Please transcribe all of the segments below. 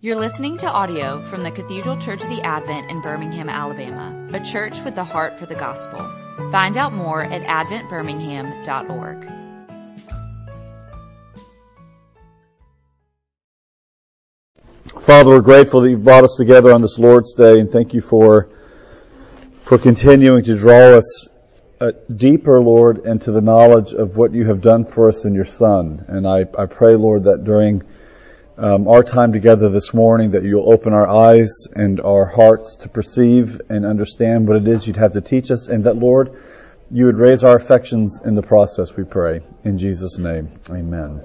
You're listening to audio from the Cathedral Church of the Advent in Birmingham, Alabama, a church with the heart for the gospel. Find out more at adventbirmingham.org. Father, we're grateful that you've brought us together on this Lord's Day, and thank you for for continuing to draw us uh, deeper, Lord, into the knowledge of what you have done for us in your Son. And I, I pray, Lord, that during um, our time together this morning that you'll open our eyes and our hearts to perceive and understand what it is you'd have to teach us, and that, Lord, you would raise our affections in the process, we pray. In Jesus' name, amen.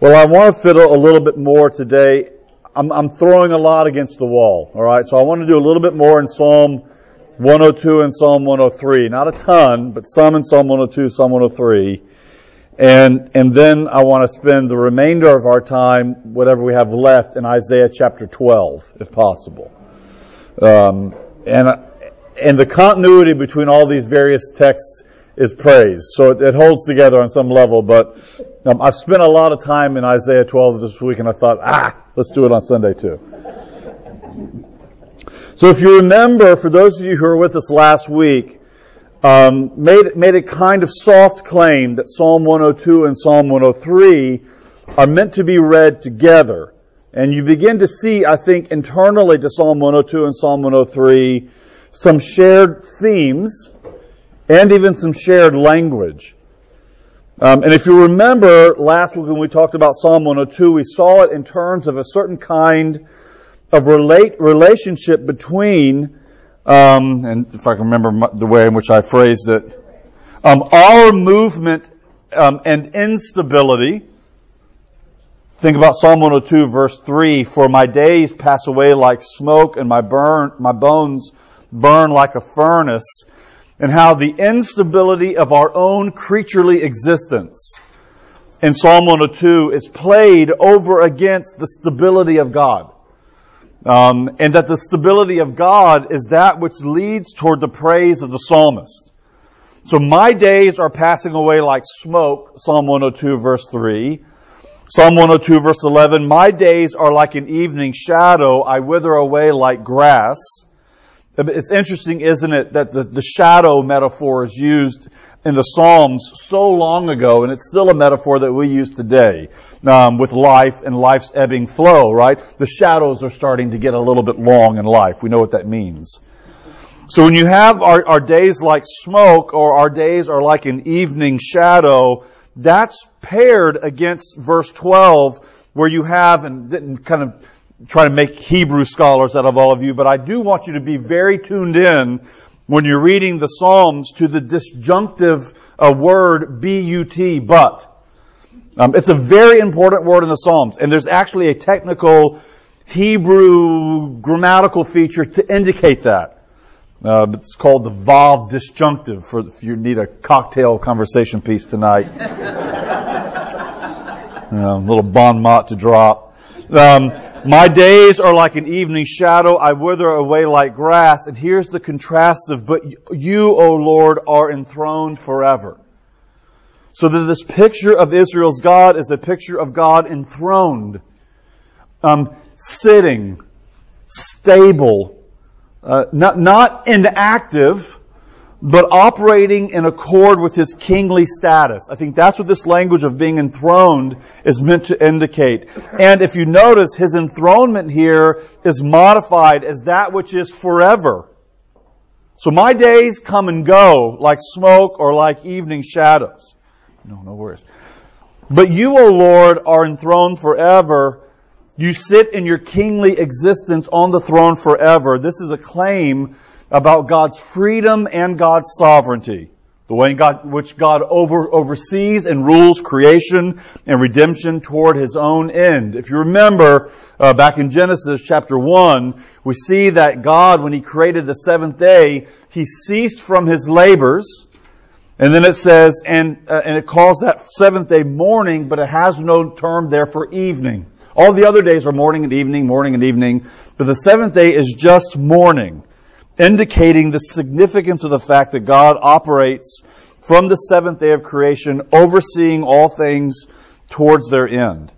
Well, I want to fiddle a little bit more today. I'm, I'm throwing a lot against the wall, alright? So I want to do a little bit more in Psalm 102 and Psalm 103. Not a ton, but some in Psalm 102, Psalm 103. And, and then I want to spend the remainder of our time, whatever we have left, in Isaiah chapter 12, if possible. Um, and, and the continuity between all these various texts is praise. So it, it holds together on some level, but um, I've spent a lot of time in Isaiah 12 this week and I thought, ah, let's do it on Sunday too. So if you remember, for those of you who were with us last week, um, made, made a kind of soft claim that Psalm 102 and Psalm 103 are meant to be read together. And you begin to see, I think, internally to Psalm 102 and Psalm 103, some shared themes and even some shared language. Um, and if you remember last week when we talked about Psalm 102, we saw it in terms of a certain kind of relate, relationship between um, and if I can remember the way in which I phrased it, um, our movement um, and instability. Think about Psalm 102 verse 3, for my days pass away like smoke and my burn, my bones burn like a furnace, and how the instability of our own creaturely existence in Psalm 102 is played over against the stability of God. Um, and that the stability of God is that which leads toward the praise of the psalmist. So my days are passing away like smoke, Psalm 102 verse 3. Psalm 102 verse 11, my days are like an evening shadow, I wither away like grass. It's interesting, isn't it, that the, the shadow metaphor is used in the Psalms so long ago, and it's still a metaphor that we use today um, with life and life's ebbing flow, right? The shadows are starting to get a little bit long in life. We know what that means. So when you have our, our days like smoke or our days are like an evening shadow, that's paired against verse 12 where you have, and didn't kind of try to make Hebrew scholars out of all of you, but I do want you to be very tuned in when you're reading the Psalms to the disjunctive uh, word but, but. Um, it's a very important word in the Psalms, and there's actually a technical Hebrew grammatical feature to indicate that. Uh, it's called the Vav disjunctive for if you need a cocktail conversation piece tonight. a little bon mot to drop. Um, my days are like an evening shadow. I wither away like grass. And here's the contrast of, but you, O Lord, are enthroned forever. So that this picture of Israel's God is a picture of God enthroned, um, sitting, stable, uh, not, not inactive, but operating in accord with his kingly status. I think that's what this language of being enthroned is meant to indicate. And if you notice, his enthronement here is modified as that which is forever. So my days come and go like smoke or like evening shadows. No, no worries. But you, O Lord, are enthroned forever. You sit in your kingly existence on the throne forever. This is a claim about God's freedom and God's sovereignty. The way in God, which God over, oversees and rules creation and redemption toward His own end. If you remember, uh, back in Genesis chapter 1, we see that God, when He created the seventh day, He ceased from His labors, and then it says, and, uh, and it calls that seventh day morning, but it has no term there for evening. All the other days are morning and evening, morning and evening, but the seventh day is just morning indicating the significance of the fact that God operates from the seventh day of creation, overseeing all things towards their end.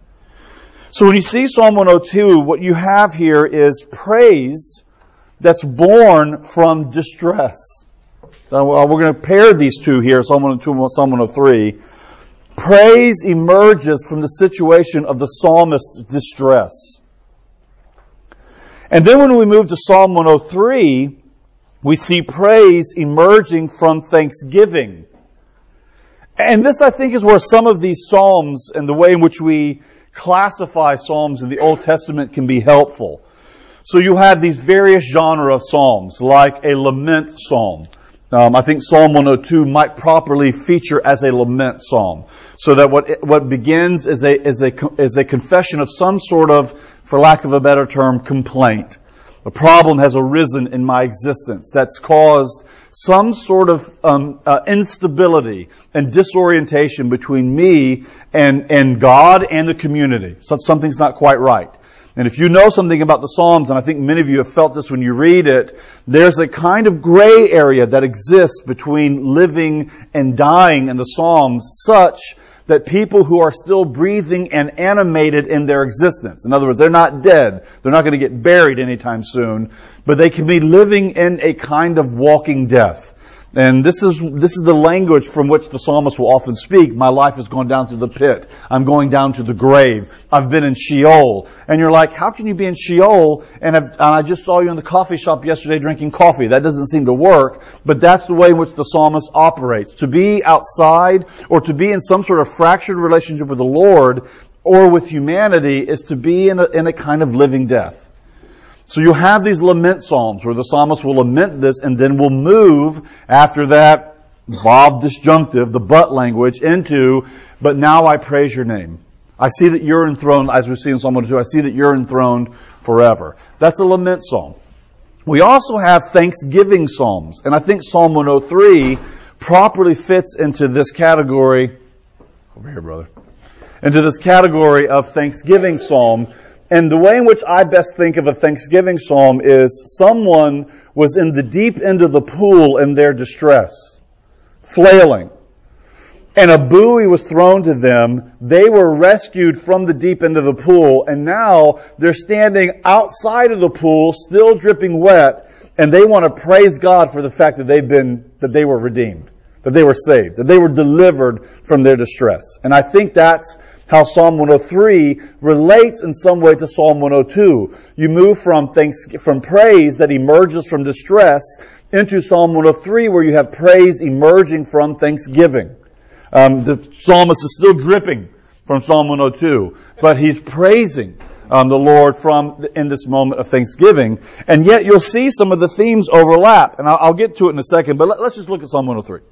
So when you see Psalm 102, what you have here is praise that's born from distress. So we're going to pair these two here, Psalm 102 and Psalm 103. Praise emerges from the situation of the psalmist's distress. And then when we move to Psalm 103, we see praise emerging from thanksgiving. And this, I think, is where some of these Psalms and the way in which we classify Psalms in the Old Testament can be helpful. So you have these various genre of Psalms, like a lament Psalm. Um, I think Psalm 102 might properly feature as a lament Psalm. So that what, what begins is a, is a, is a confession of some sort of, for lack of a better term, complaint. A problem has arisen in my existence that's caused some sort of um, uh, instability and disorientation between me and, and God and the community. So something's not quite right. And if you know something about the Psalms, and I think many of you have felt this when you read it, there's a kind of gray area that exists between living and dying in the Psalms such that people who are still breathing and animated in their existence, in other words, they're not dead, they're not going to get buried anytime soon, but they can be living in a kind of walking death. And this is, this is the language from which the psalmist will often speak. My life has gone down to the pit. I'm going down to the grave. I've been in Sheol. And you're like, how can you be in Sheol? And, and I just saw you in the coffee shop yesterday drinking coffee. That doesn't seem to work. But that's the way in which the psalmist operates. To be outside or to be in some sort of fractured relationship with the Lord or with humanity is to be in a, in a kind of living death. So you have these lament psalms where the psalmist will lament this and then will move after that Vav disjunctive, the but language, into, but now I praise your name. I see that you're enthroned, as we see in Psalm 102, I see that you're enthroned forever. That's a lament psalm. We also have thanksgiving psalms, and I think Psalm 103 properly fits into this category, over here, brother, into this category of thanksgiving psalm and the way in which I best think of a Thanksgiving psalm is someone was in the deep end of the pool in their distress, flailing. And a buoy was thrown to them. They were rescued from the deep end of the pool, and now they're standing outside of the pool, still dripping wet, and they want to praise God for the fact that they've been, that they were redeemed, that they were saved, that they were delivered from their distress. And I think that's how Psalm 103 relates in some way to Psalm 102. You move from thanks, from praise that emerges from distress into Psalm 103 where you have praise emerging from thanksgiving. Um, the psalmist is still dripping from Psalm 102, but he's praising um, the Lord from in this moment of thanksgiving, and yet you'll see some of the themes overlap, and I'll, I'll get to it in a second. But let, let's just look at Psalm 103.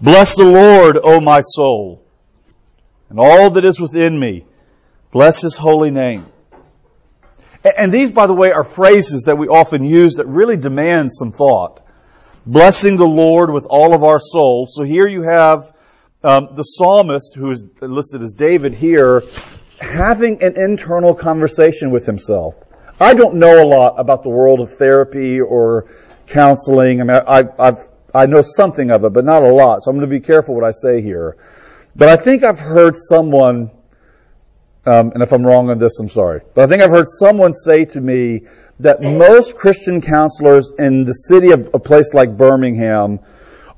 Bless the Lord, O my soul and all that is within me. Bless his holy name. And these, by the way, are phrases that we often use that really demand some thought. Blessing the Lord with all of our souls. So here you have um, the psalmist, who is listed as David here, having an internal conversation with himself. I don't know a lot about the world of therapy or counseling. I mean, I, I've, I know something of it, but not a lot. So I'm going to be careful what I say here. But I think I've heard someone, um, and if I'm wrong on this, I'm sorry, but I think I've heard someone say to me that most Christian counselors in the city of a place like Birmingham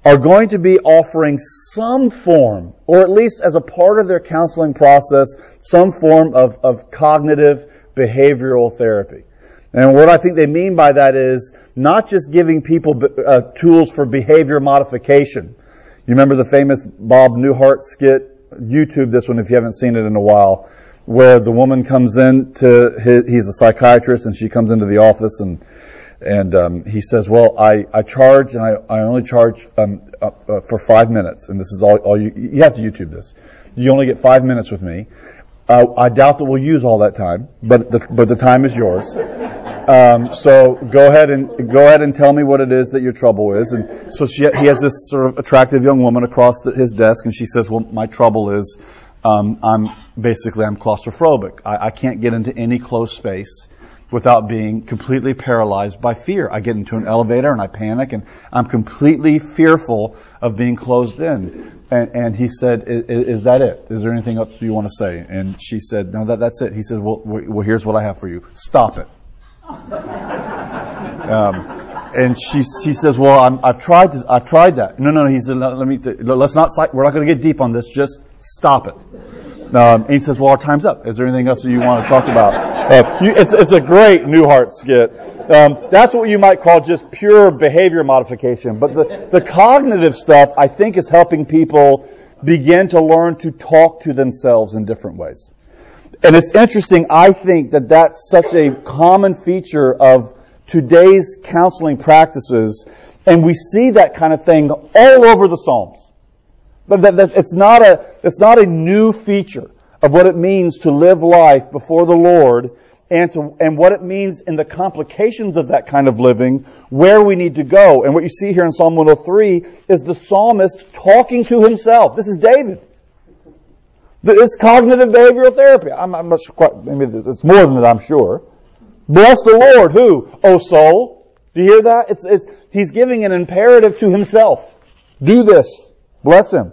are going to be offering some form, or at least as a part of their counseling process, some form of, of cognitive behavioral therapy. And what I think they mean by that is not just giving people uh, tools for behavior modification, you remember the famous Bob Newhart skit? YouTube this one if you haven't seen it in a while, where the woman comes in to he's a psychiatrist and she comes into the office and and um, he says, "Well, I, I charge and I, I only charge um, uh, uh, for five minutes, and this is all, all you you have to YouTube this. You only get five minutes with me. Uh, I doubt that we'll use all that time, but the, but the time is yours. Um, so go ahead and go ahead and tell me what it is that your trouble is. And so she, he has this sort of attractive young woman across the, his desk, and she says, "Well, my trouble is um, I'm basically I'm claustrophobic. I, I can't get into any close space, without being completely paralyzed by fear. I get into an elevator and I panic and I'm completely fearful of being closed in. And, and he said, is, that it? Is there anything else you want to say? And she said, no, that, that's it. He said, well, well, here's what I have for you. Stop it. Um, and she she says, "Well, i have tried to, I've tried that." No, no, no. He said, "Let me. Let's not. We're not going to get deep on this. Just stop it." Um, and he says, "Well, our time's up. Is there anything else that you want to talk about?" Uh, you, it's it's a great Newhart skit. Um, that's what you might call just pure behavior modification. But the the cognitive stuff, I think, is helping people begin to learn to talk to themselves in different ways. And it's interesting. I think that that's such a common feature of today's counseling practices, and we see that kind of thing all over the Psalms. It's not a, it's not a new feature of what it means to live life before the Lord and to, and what it means in the complications of that kind of living, where we need to go. And what you see here in Psalm 103 is the psalmist talking to himself. This is David. It's cognitive behavioral therapy. I'm, I'm not sure quite, maybe it's more than that, I'm sure. Bless the Lord. Who? O soul. Do you hear that? It's, it's, he's giving an imperative to himself. Do this. Bless him.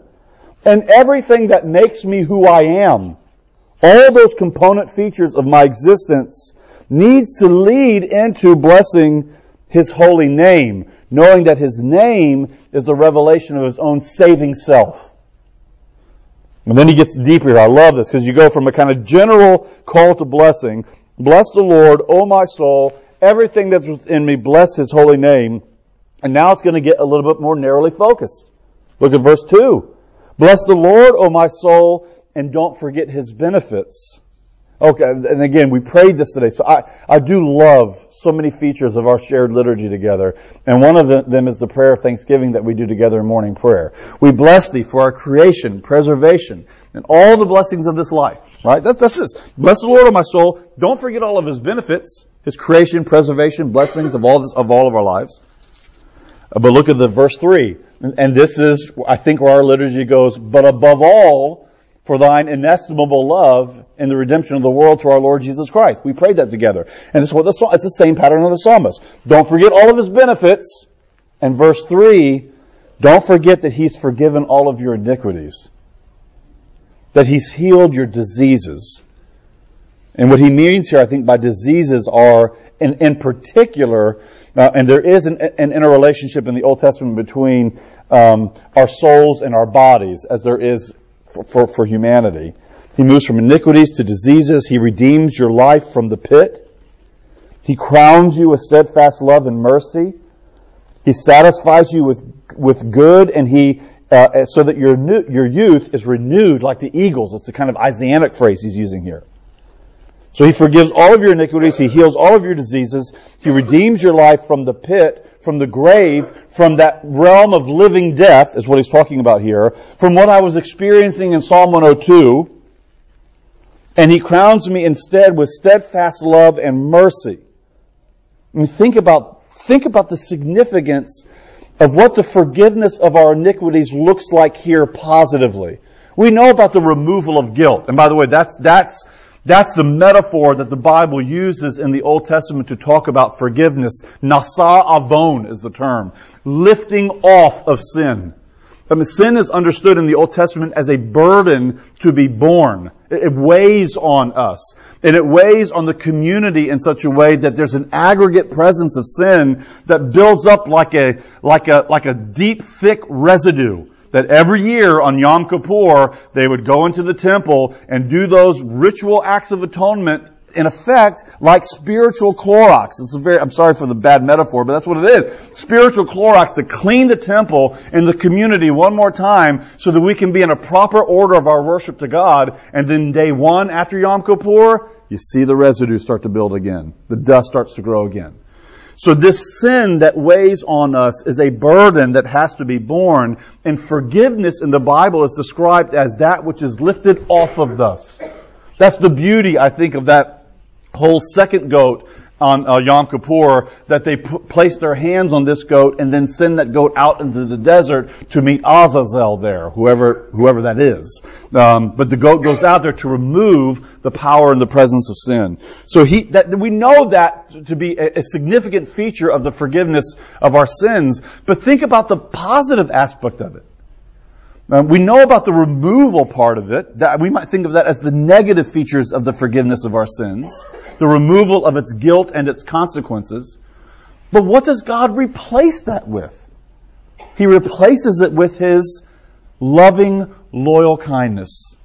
And everything that makes me who I am, all those component features of my existence, needs to lead into blessing his holy name, knowing that his name is the revelation of his own saving self. And then he gets deeper. I love this because you go from a kind of general call to blessing Bless the Lord, O my soul, everything that's within me, bless his holy name. And now it's going to get a little bit more narrowly focused. Look at verse 2. Bless the Lord, O my soul, and don't forget his benefits. Okay, and again, we prayed this today. So I, I do love so many features of our shared liturgy together. And one of them is the prayer of thanksgiving that we do together in morning prayer. We bless thee for our creation, preservation, and all the blessings of this life. Right? That's, that's this. Bless the Lord, O my soul. Don't forget all of his benefits, his creation, preservation, blessings of all this, of all of our lives. But look at the verse three. And this is, I think, where our liturgy goes, but above all, for thine inestimable love in the redemption of the world through our Lord Jesus Christ. We prayed that together. And it's what the, it's the same pattern of the psalmist. Don't forget all of his benefits. And verse 3, don't forget that he's forgiven all of your iniquities. That he's healed your diseases. And what he means here, I think, by diseases are, in, in particular, uh, and there is an, an interrelationship in the Old Testament between um, our souls and our bodies, as there is for, for, for humanity. He moves from iniquities to diseases. He redeems your life from the pit. He crowns you with steadfast love and mercy. He satisfies you with, with good and he, uh, so that your, new, your youth is renewed like the eagles. It's the kind of Isaianic phrase he's using here. So he forgives all of your iniquities. He heals all of your diseases. He redeems your life from the pit, from the grave, from that realm of living death, is what he's talking about here, from what I was experiencing in Psalm 102. And he crowns me instead with steadfast love and mercy. I mean, think about, think about the significance of what the forgiveness of our iniquities looks like here positively. We know about the removal of guilt. And by the way, that's, that's, that's the metaphor that the Bible uses in the Old Testament to talk about forgiveness. Nasa avon is the term. Lifting off of sin. I mean, sin is understood in the Old Testament as a burden to be borne. It weighs on us. And it weighs on the community in such a way that there's an aggregate presence of sin that builds up like a, like a, like a deep, thick residue that every year on Yom Kippur, they would go into the temple and do those ritual acts of atonement in effect, like spiritual Clorox. It's a very, I'm sorry for the bad metaphor, but that's what it is. Spiritual Clorox to clean the temple and the community one more time so that we can be in a proper order of our worship to God. And then day one after Yom Kippur, you see the residue start to build again. The dust starts to grow again. So this sin that weighs on us is a burden that has to be borne, and forgiveness in the Bible is described as that which is lifted off of us. That's the beauty, I think, of that whole second goat on uh, Yom Kippur that they p- place their hands on this goat and then send that goat out into the desert to meet Azazel there, whoever whoever that is. Um, but the goat goes out there to remove the power and the presence of sin. So he that we know that to be a, a significant feature of the forgiveness of our sins. But think about the positive aspect of it. Um, we know about the removal part of it. That we might think of that as the negative features of the forgiveness of our sins, the removal of its guilt and its consequences. But what does God replace that with? He replaces it with His loving, loyal kindness,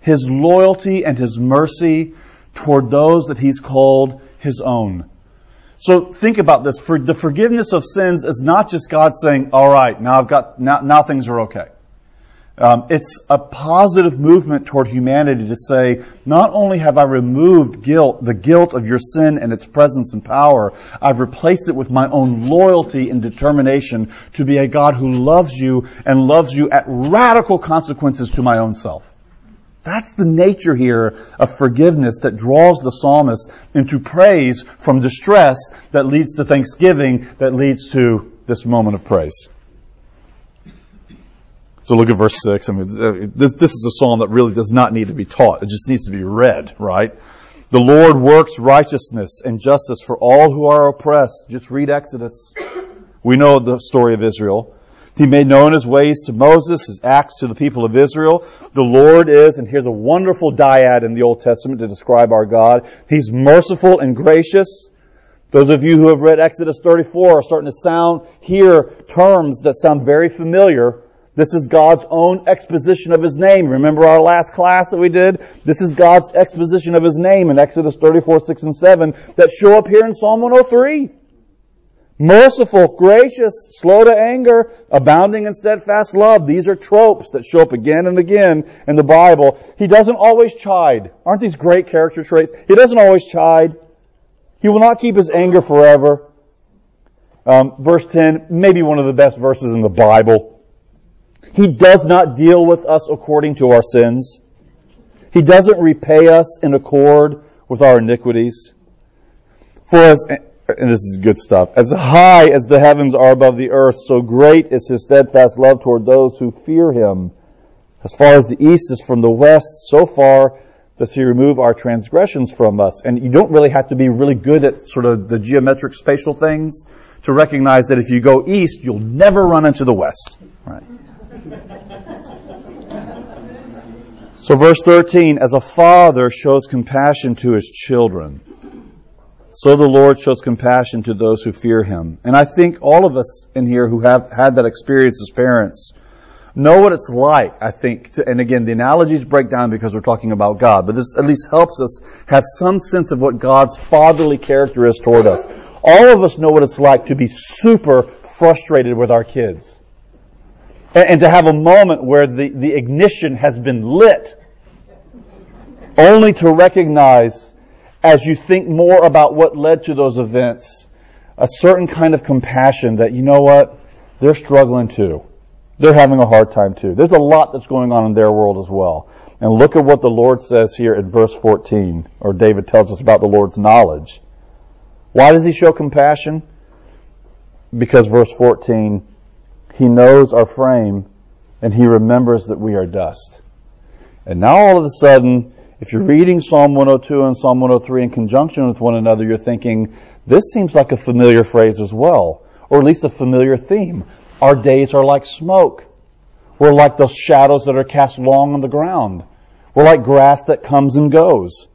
His loyalty and His mercy toward those that He's called His own. So think about this. For the forgiveness of sins is not just God saying, "All right, now I've got now, now things are okay." Um, it's a positive movement toward humanity to say, not only have I removed guilt, the guilt of your sin and its presence and power, I've replaced it with my own loyalty and determination to be a God who loves you and loves you at radical consequences to my own self. That's the nature here of forgiveness that draws the psalmist into praise from distress that leads to thanksgiving that leads to this moment of praise. So look at verse 6. I mean, this, this is a psalm that really does not need to be taught. It just needs to be read, right? The Lord works righteousness and justice for all who are oppressed. Just read Exodus. We know the story of Israel. He made known his ways to Moses, his acts to the people of Israel. The Lord is, and here's a wonderful dyad in the Old Testament to describe our God. He's merciful and gracious. Those of you who have read Exodus 34 are starting to sound, hear terms that sound very familiar this is God's own exposition of His name. Remember our last class that we did? This is God's exposition of His name in Exodus 34, 6 and 7 that show up here in Psalm 103. Merciful, gracious, slow to anger, abounding in steadfast love. These are tropes that show up again and again in the Bible. He doesn't always chide. Aren't these great character traits? He doesn't always chide. He will not keep his anger forever. Um, verse 10, maybe one of the best verses in the Bible. He does not deal with us according to our sins. He doesn't repay us in accord with our iniquities. For as, and this is good stuff, as high as the heavens are above the earth, so great is his steadfast love toward those who fear him. As far as the east is from the west, so far does he remove our transgressions from us. And you don't really have to be really good at sort of the geometric spatial things to recognize that if you go east, you'll never run into the west. Right? So verse 13, as a father shows compassion to his children, so the Lord shows compassion to those who fear him. And I think all of us in here who have had that experience as parents know what it's like, I think, to, and again, the analogies break down because we're talking about God, but this at least helps us have some sense of what God's fatherly character is toward us. All of us know what it's like to be super frustrated with our kids and, to have a moment where the, the ignition has been lit, only to recognize as you think more about what led to those events, a certain kind of compassion that, you know what, they're struggling too. They're having a hard time too. There's a lot that's going on in their world as well. And look at what the Lord says here in verse 14, or David tells us about the Lord's knowledge. Why does he show compassion? Because verse 14, he knows our frame and He remembers that we are dust. And now all of a sudden, if you're reading Psalm 102 and Psalm 103 in conjunction with one another, you're thinking, this seems like a familiar phrase as well, or at least a familiar theme. Our days are like smoke. We're like those shadows that are cast long on the ground. We're like grass that comes and goes.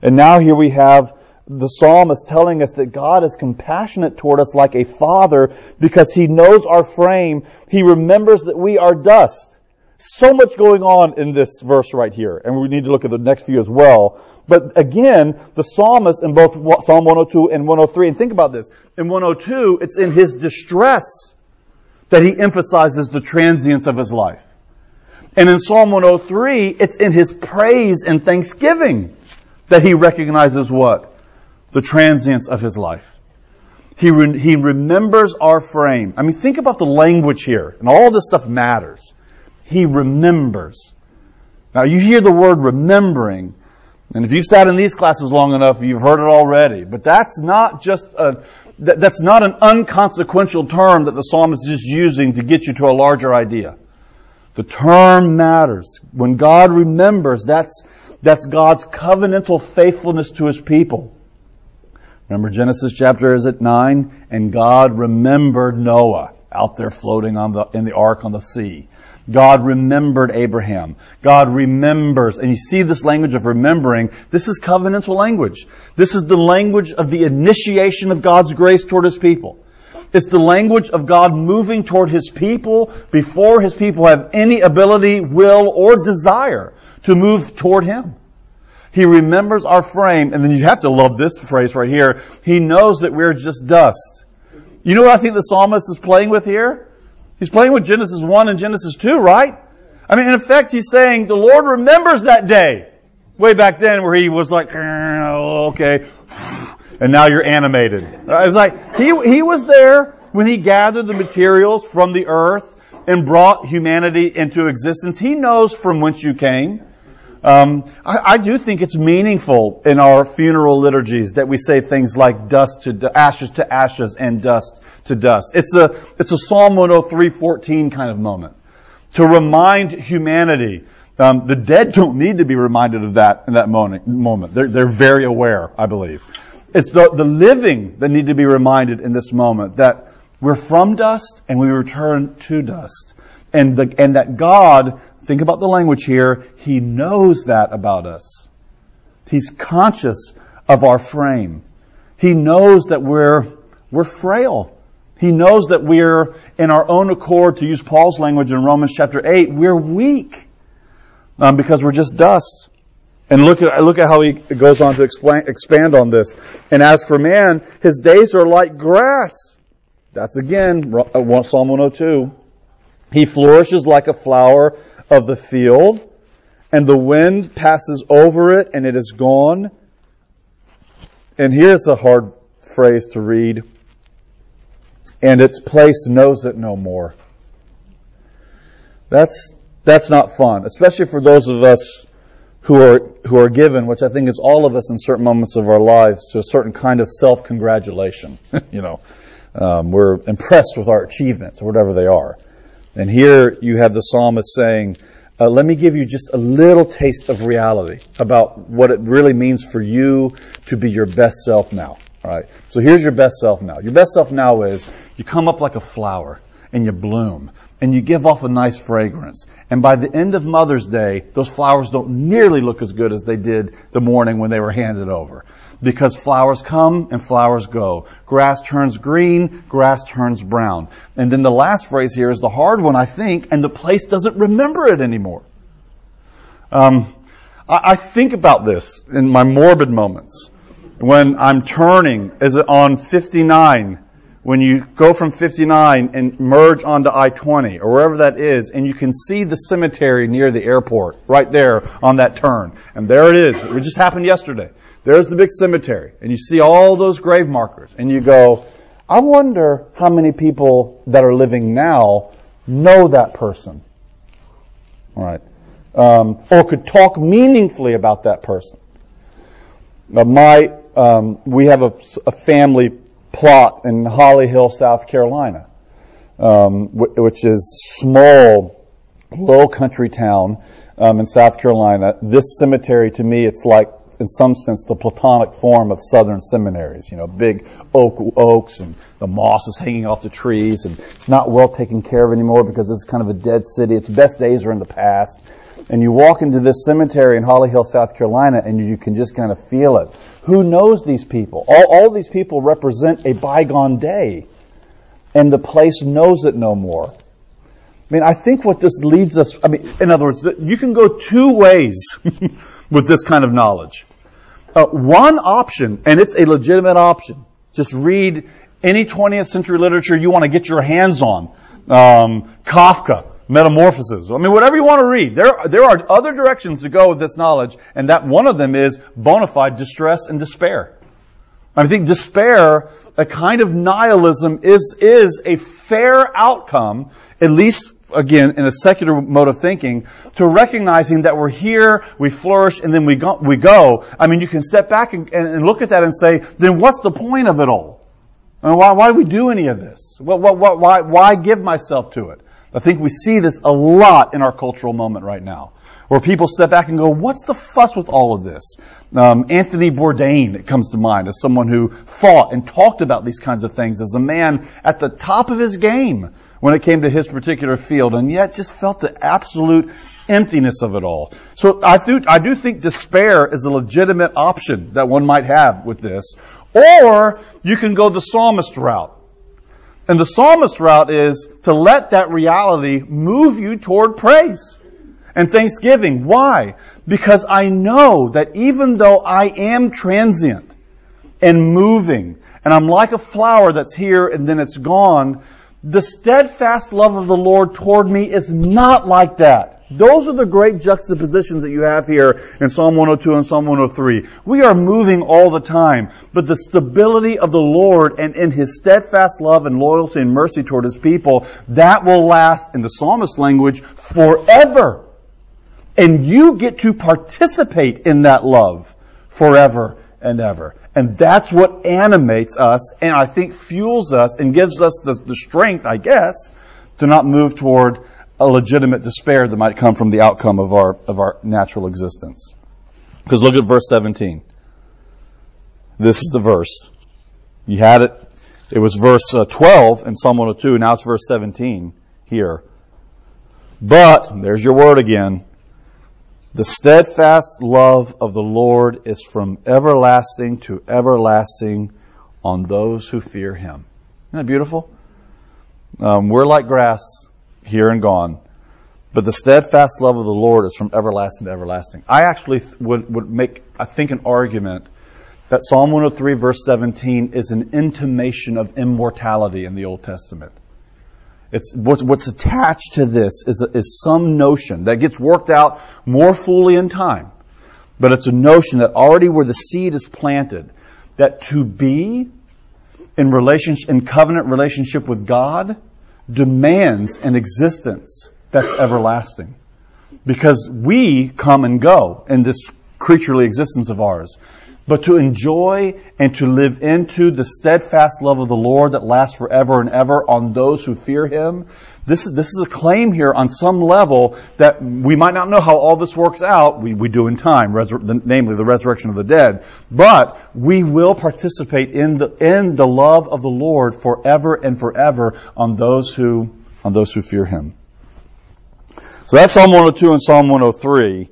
And now here we have the psalm is telling us that God is compassionate toward us like a father because he knows our frame. He remembers that we are dust. So much going on in this verse right here, and we need to look at the next few as well. But again, the psalmist in both Psalm 102 and 103, and think about this. In 102, it's in his distress that he emphasizes the transience of his life. And in Psalm 103, it's in his praise and thanksgiving that he recognizes what? The transience of his life. He, re- he remembers our frame. I mean, think about the language here, and all this stuff matters. He remembers. Now, you hear the word remembering, And if you've sat in these classes long enough, you've heard it already. But that's not just a, that's not an unconsequential term that the psalmist is using to get you to a larger idea. The term matters. When God remembers, that's, that's God's covenantal faithfulness to his people. Remember Genesis chapter is it 9? And God remembered Noah out there floating on the, in the ark on the sea. God remembered Abraham. God remembers. And you see this language of remembering. This is covenantal language. This is the language of the initiation of God's grace toward His people. It's the language of God moving toward His people before His people have any ability, will, or desire to move toward Him. He remembers our frame, and then you have to love this phrase right here. He knows that we're just dust. You know what I think the psalmist is playing with here? He's playing with Genesis 1 and Genesis 2, right? I mean, in effect, he's saying the Lord remembers that day. Way back then where he was like, okay, and now you're animated. It's like, he, he was there when he gathered the materials from the earth and brought humanity into existence. He knows from whence you came. Um, I, I, do think it's meaningful in our funeral liturgies that we say things like dust to ashes to ashes and dust to dust. It's a it's a Psalm 103:14 kind of moment to remind humanity. Um, the dead don't need to be reminded of that in that moment. moment. They're, they're very aware, I believe. It's the, the living that need to be reminded in this moment that we're from dust and we return to dust. And, the, and that God Think about the language here. He knows that about us. He's conscious of our frame. He knows that we're, we're frail. He knows that we're in our own accord, to use Paul's language in Romans chapter 8, we're weak. Um, because we're just dust. And look at, look at how he goes on to explain, expand on this. And as for man, his days are like grass. That's again, uh, Psalm 102. He flourishes like a flower of the field, and the wind passes over it and it is gone. And here's a hard phrase to read. And its place knows it no more. That's, that's not fun, especially for those of us who are, who are given, which I think is all of us in certain moments of our lives, to a certain kind of self-congratulation. you know, um, we're impressed with our achievements, or whatever they are. And here you have the psalmist saying, uh, let me give you just a little taste of reality about what it really means for you to be your best self now. All right. So here's your best self now. Your best self now is you come up like a flower and you bloom and you give off a nice fragrance. And by the end of Mother's Day, those flowers don't nearly look as good as they did the morning when they were handed over because flowers come and flowers go. Grass turns green, grass turns brown. And then the last phrase here is the hard one, I think, and the place doesn't remember it anymore. Um, I, I think about this in my morbid moments. When I'm turning, is it on 59? When you go from 59 and merge onto I-20 or wherever that is, and you can see the cemetery near the airport right there on that turn. And there it is. It just happened yesterday. There's the big cemetery, and you see all those grave markers, and you go, I wonder how many people that are living now know that person. All right. Um, or could talk meaningfully about that person. Now, my, um, we have a, a, family plot in Holly Hill, South Carolina, um, which is small, low country town um, in South Carolina. This cemetery, to me, it's like in some sense, the Platonic form of southern seminaries. You know, big oak oaks and the moss is hanging off the trees, and it's not well taken care of anymore because it's kind of a dead city. Its best days are in the past. And you walk into this cemetery in Holly Hill, South Carolina, and you can just kind of feel it. Who knows these people? All, all these people represent a bygone day, and the place knows it no more. I mean, I think what this leads us, I mean, in other words, you can go two ways with this kind of knowledge. Uh, one option, and it's a legitimate option, just read any 20th century literature you want to get your hands on. Um, Kafka, Metamorphoses. I mean, whatever you want to read. There, there are other directions to go with this knowledge, and that one of them is bona fide distress and despair. I think despair, a kind of nihilism, is, is a fair outcome, at least again, in a secular mode of thinking, to recognizing that we're here, we flourish, and then we go. We go. I mean, you can step back and, and look at that and say, then what's the point of it all? I mean, why, why do we do any of this? What, what, what, why, why give myself to it? I think we see this a lot in our cultural moment right now where people step back and go, what's the fuss with all of this? Um, Anthony Bourdain comes to mind as someone who thought and talked about these kinds of things as a man at the top of his game when it came to his particular field, and yet just felt the absolute emptiness of it all. So I do, I do think despair is a legitimate option that one might have with this. Or you can go the psalmist route. And the psalmist route is to let that reality move you toward praise and thanksgiving. Why? Because I know that even though I am transient and moving, and I'm like a flower that's here and then it's gone, the steadfast love of the Lord toward me is not like that. Those are the great juxtapositions that you have here in Psalm 102 and Psalm 103. We are moving all the time, but the stability of the Lord and in His steadfast love and loyalty and mercy toward His people, that will last, in the psalmist language, forever. And you get to participate in that love forever and ever. And that's what animates us and I think fuels us and gives us the, the strength, I guess, to not move toward a legitimate despair that might come from the outcome of our, of our natural existence. Because look at verse 17. This is the verse. You had it. It was verse uh, 12 in Psalm 102. Now it's verse 17 here. But, there's your word again. The steadfast love of the Lord is from everlasting to everlasting on those who fear him. Isn't that beautiful? Um, we're like grass here and gone. But the steadfast love of the Lord is from everlasting to everlasting. I actually would, would make, I think, an argument that Psalm 103 verse 17 is an intimation of immortality in the Old Testament. It's what's, what's attached to this is, is some notion that gets worked out more fully in time. But it's a notion that already where the seed is planted, that to be in relationship, in covenant relationship with God demands an existence that's everlasting. Because we come and go in this creaturely existence of ours. But to enjoy and to live into the steadfast love of the Lord that lasts forever and ever on those who fear Him, this is, this is a claim here on some level that we might not know how all this works out. We, we do in time, resur- the, namely the resurrection of the dead. But we will participate in the, in the love of the Lord forever and forever on those who, on those who fear Him. So that's Psalm 102 and Psalm 103.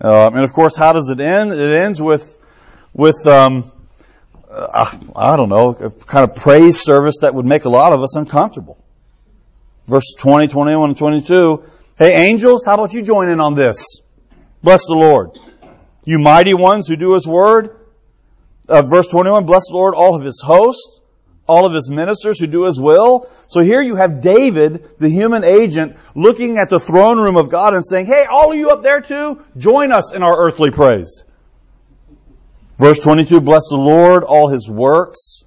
Uh, and of course, how does it end? It ends with, with, um, uh, I don't know, a kind of praise service that would make a lot of us uncomfortable. Verse 20, 21, and 22. Hey angels, how about you join in on this? Bless the Lord. You mighty ones who do His word. Uh, verse 21, bless the Lord, all of His hosts, all of His ministers who do His will. So here you have David, the human agent, looking at the throne room of God and saying, hey, all of you up there too, join us in our earthly praise. Verse 22, bless the Lord, all His works,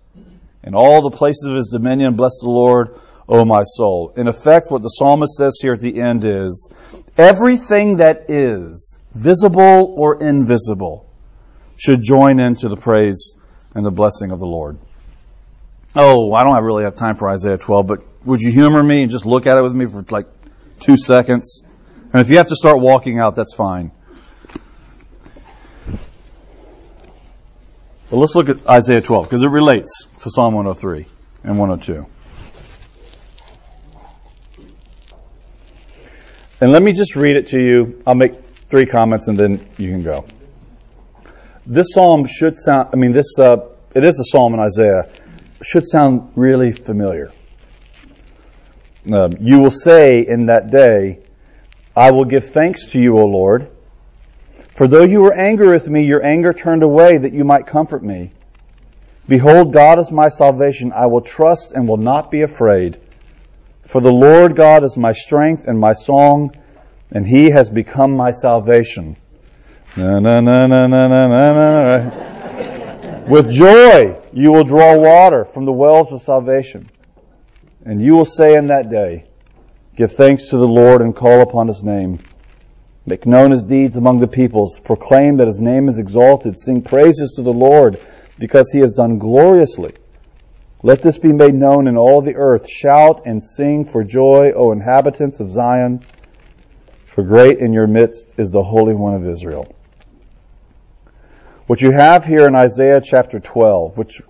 and all the places of His dominion, bless the Lord, O my soul. In effect, what the psalmist says here at the end is, everything that is, visible or invisible, should join into the praise and the blessing of the Lord. Oh, I don't really have time for Isaiah 12, but would you humor me and just look at it with me for like two seconds? And if you have to start walking out, that's fine. But let's look at Isaiah 12 because it relates to Psalm 103 and 102. And let me just read it to you. I'll make three comments and then you can go. This psalm should sound, I mean, this, uh, it is a psalm in Isaiah, should sound really familiar. Uh, you will say in that day, I will give thanks to you, O Lord. For though you were angry with me, your anger turned away that you might comfort me. Behold, God is my salvation. I will trust and will not be afraid. For the Lord God is my strength and my song, and he has become my salvation. Na, na, na, na, na, na, na, With joy you will draw water from the wells of salvation. And you will say in that day, Give thanks to the Lord and call upon his name. Make known his deeds among the peoples. Proclaim that his name is exalted. Sing praises to the Lord because he has done gloriously. Let this be made known in all the earth. Shout and sing for joy, O inhabitants of Zion, for great in your midst is the Holy One of Israel. What you have here in Isaiah chapter 12, which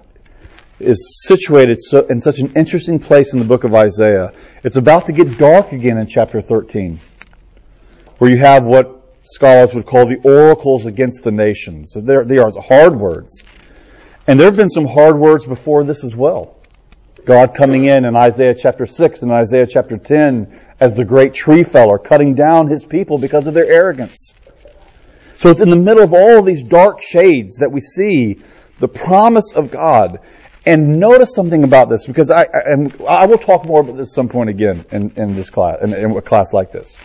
is situated in such an interesting place in the book of Isaiah, it's about to get dark again in chapter 13, where you have what scholars would call the oracles against the nations. So they are hard words. And there have been some hard words before this as well. God coming in in Isaiah chapter 6 and Isaiah chapter 10 as the great tree feller, cutting down his people because of their arrogance. So it's in the middle of all of these dark shades that we see the promise of God. And notice something about this, because I, I, I will talk more about this at some point again in, in this class, in, in a class like this.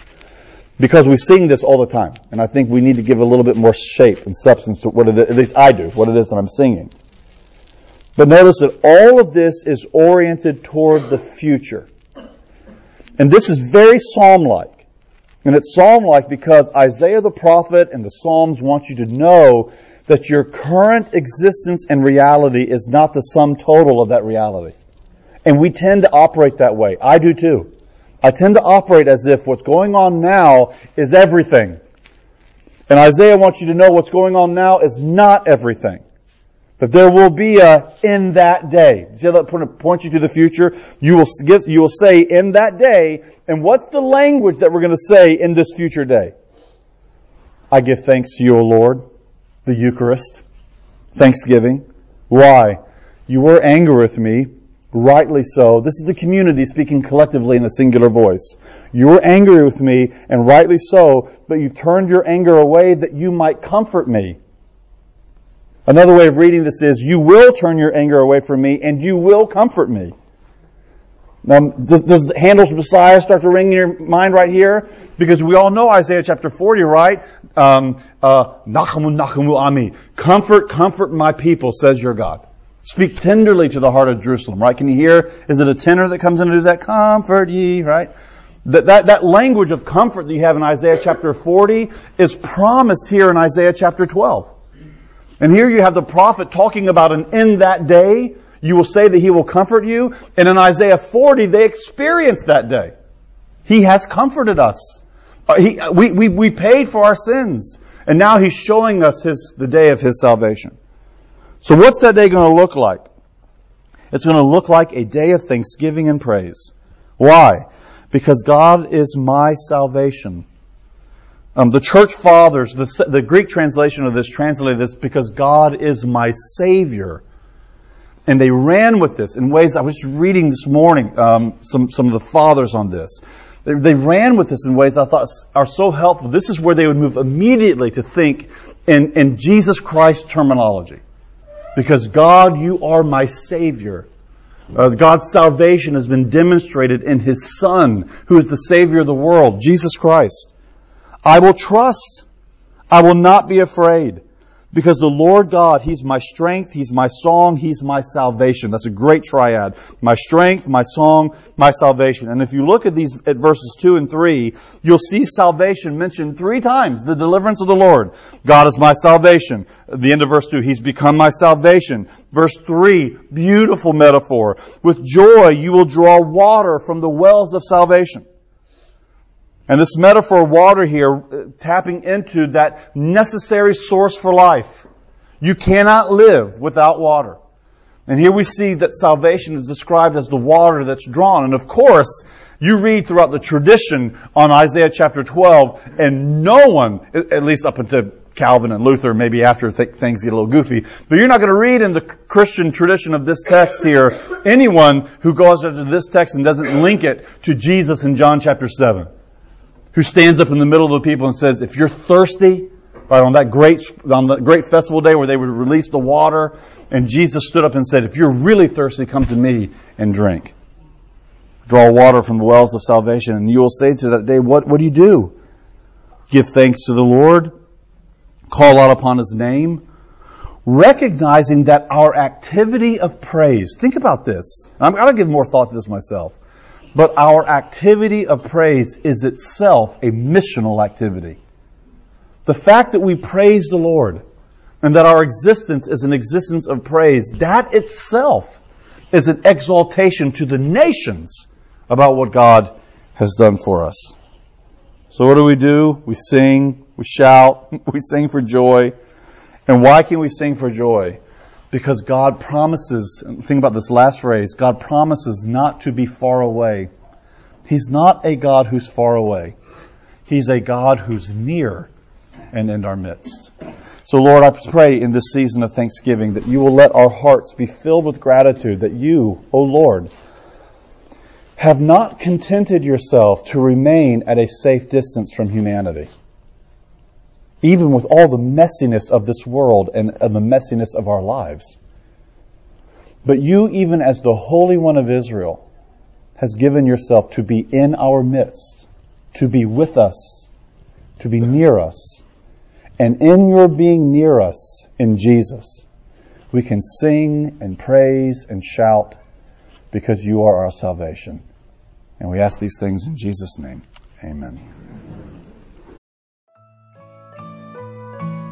Because we sing this all the time, and I think we need to give a little bit more shape and substance to what it is, at least I do, what it is that I'm singing. But notice that all of this is oriented toward the future. And this is very psalm-like. And it's psalm-like because Isaiah the prophet and the Psalms want you to know that your current existence and reality is not the sum total of that reality. And we tend to operate that way. I do too. I tend to operate as if what's going on now is everything. And Isaiah wants you to know what's going on now is not everything. That there will be a in that day. See that point you to the future? You will get, you will say in that day, and what's the language that we're going to say in this future day? I give thanks to you, O Lord, the Eucharist, Thanksgiving. Why? You were angry with me, rightly so. This is the community speaking collectively in a singular voice. You were angry with me, and rightly so, but you've turned your anger away that you might comfort me. Another way of reading this is, you will turn your anger away from me and you will comfort me. Now, does, does Handel's Messiah start to ring in your mind right here? Because we all know Isaiah chapter 40, right? Um, uh, Nachamu, Nachamu, Ami. Comfort, comfort my people, says your God. Speak tenderly to the heart of Jerusalem, right? Can you hear? Is it a tenor that comes in to do that? Comfort ye, right? That, that, that language of comfort that you have in Isaiah chapter 40 is promised here in Isaiah chapter 12. And here you have the prophet talking about an in that day. You will say that he will comfort you. And in Isaiah 40, they experienced that day. He has comforted us. Uh, he, we, we, we paid for our sins. And now he's showing us his, the day of his salvation. So what's that day going to look like? It's going to look like a day of thanksgiving and praise. Why? Because God is my salvation. Um, the church fathers, the, the Greek translation of this translated this because God is my Savior. And they ran with this in ways I was reading this morning, um, some, some of the fathers on this. They, they ran with this in ways I thought are so helpful. This is where they would move immediately to think in, in Jesus Christ terminology. Because God, you are my Savior. Uh, God's salvation has been demonstrated in His Son, who is the Savior of the world, Jesus Christ. I will trust. I will not be afraid. Because the Lord God, He's my strength, He's my song, He's my salvation. That's a great triad. My strength, my song, my salvation. And if you look at these, at verses 2 and 3, you'll see salvation mentioned three times. The deliverance of the Lord. God is my salvation. At the end of verse 2, He's become my salvation. Verse 3, beautiful metaphor. With joy you will draw water from the wells of salvation. And this metaphor of water here, uh, tapping into that necessary source for life. You cannot live without water. And here we see that salvation is described as the water that's drawn. And of course, you read throughout the tradition on Isaiah chapter 12, and no one, at least up until Calvin and Luther, maybe after things get a little goofy, but you're not going to read in the Christian tradition of this text here anyone who goes into this text and doesn't link it to Jesus in John chapter 7 who stands up in the middle of the people and says, if you're thirsty, right, on that great, on the great festival day where they would release the water, and Jesus stood up and said, if you're really thirsty, come to me and drink. Draw water from the wells of salvation. And you will say to that day, what, what do you do? Give thanks to the Lord. Call out upon His name. Recognizing that our activity of praise, think about this. I'm going to give more thought to this myself but our activity of praise is itself a missional activity. The fact that we praise the Lord and that our existence is an existence of praise, that itself is an exaltation to the nations about what God has done for us. So what do we do? We sing, we shout, we sing for joy. And why can we sing for joy? Because God promises, think about this last phrase, God promises not to be far away. He's not a God who's far away. He's a God who's near and in our midst. So Lord, I pray in this season of Thanksgiving that you will let our hearts be filled with gratitude that you, O Lord, have not contented yourself to remain at a safe distance from humanity. Even with all the messiness of this world and, and the messiness of our lives. But you, even as the Holy One of Israel, has given yourself to be in our midst, to be with us, to be near us. And in your being near us in Jesus, we can sing and praise and shout because you are our salvation. And we ask these things in Jesus' name. Amen.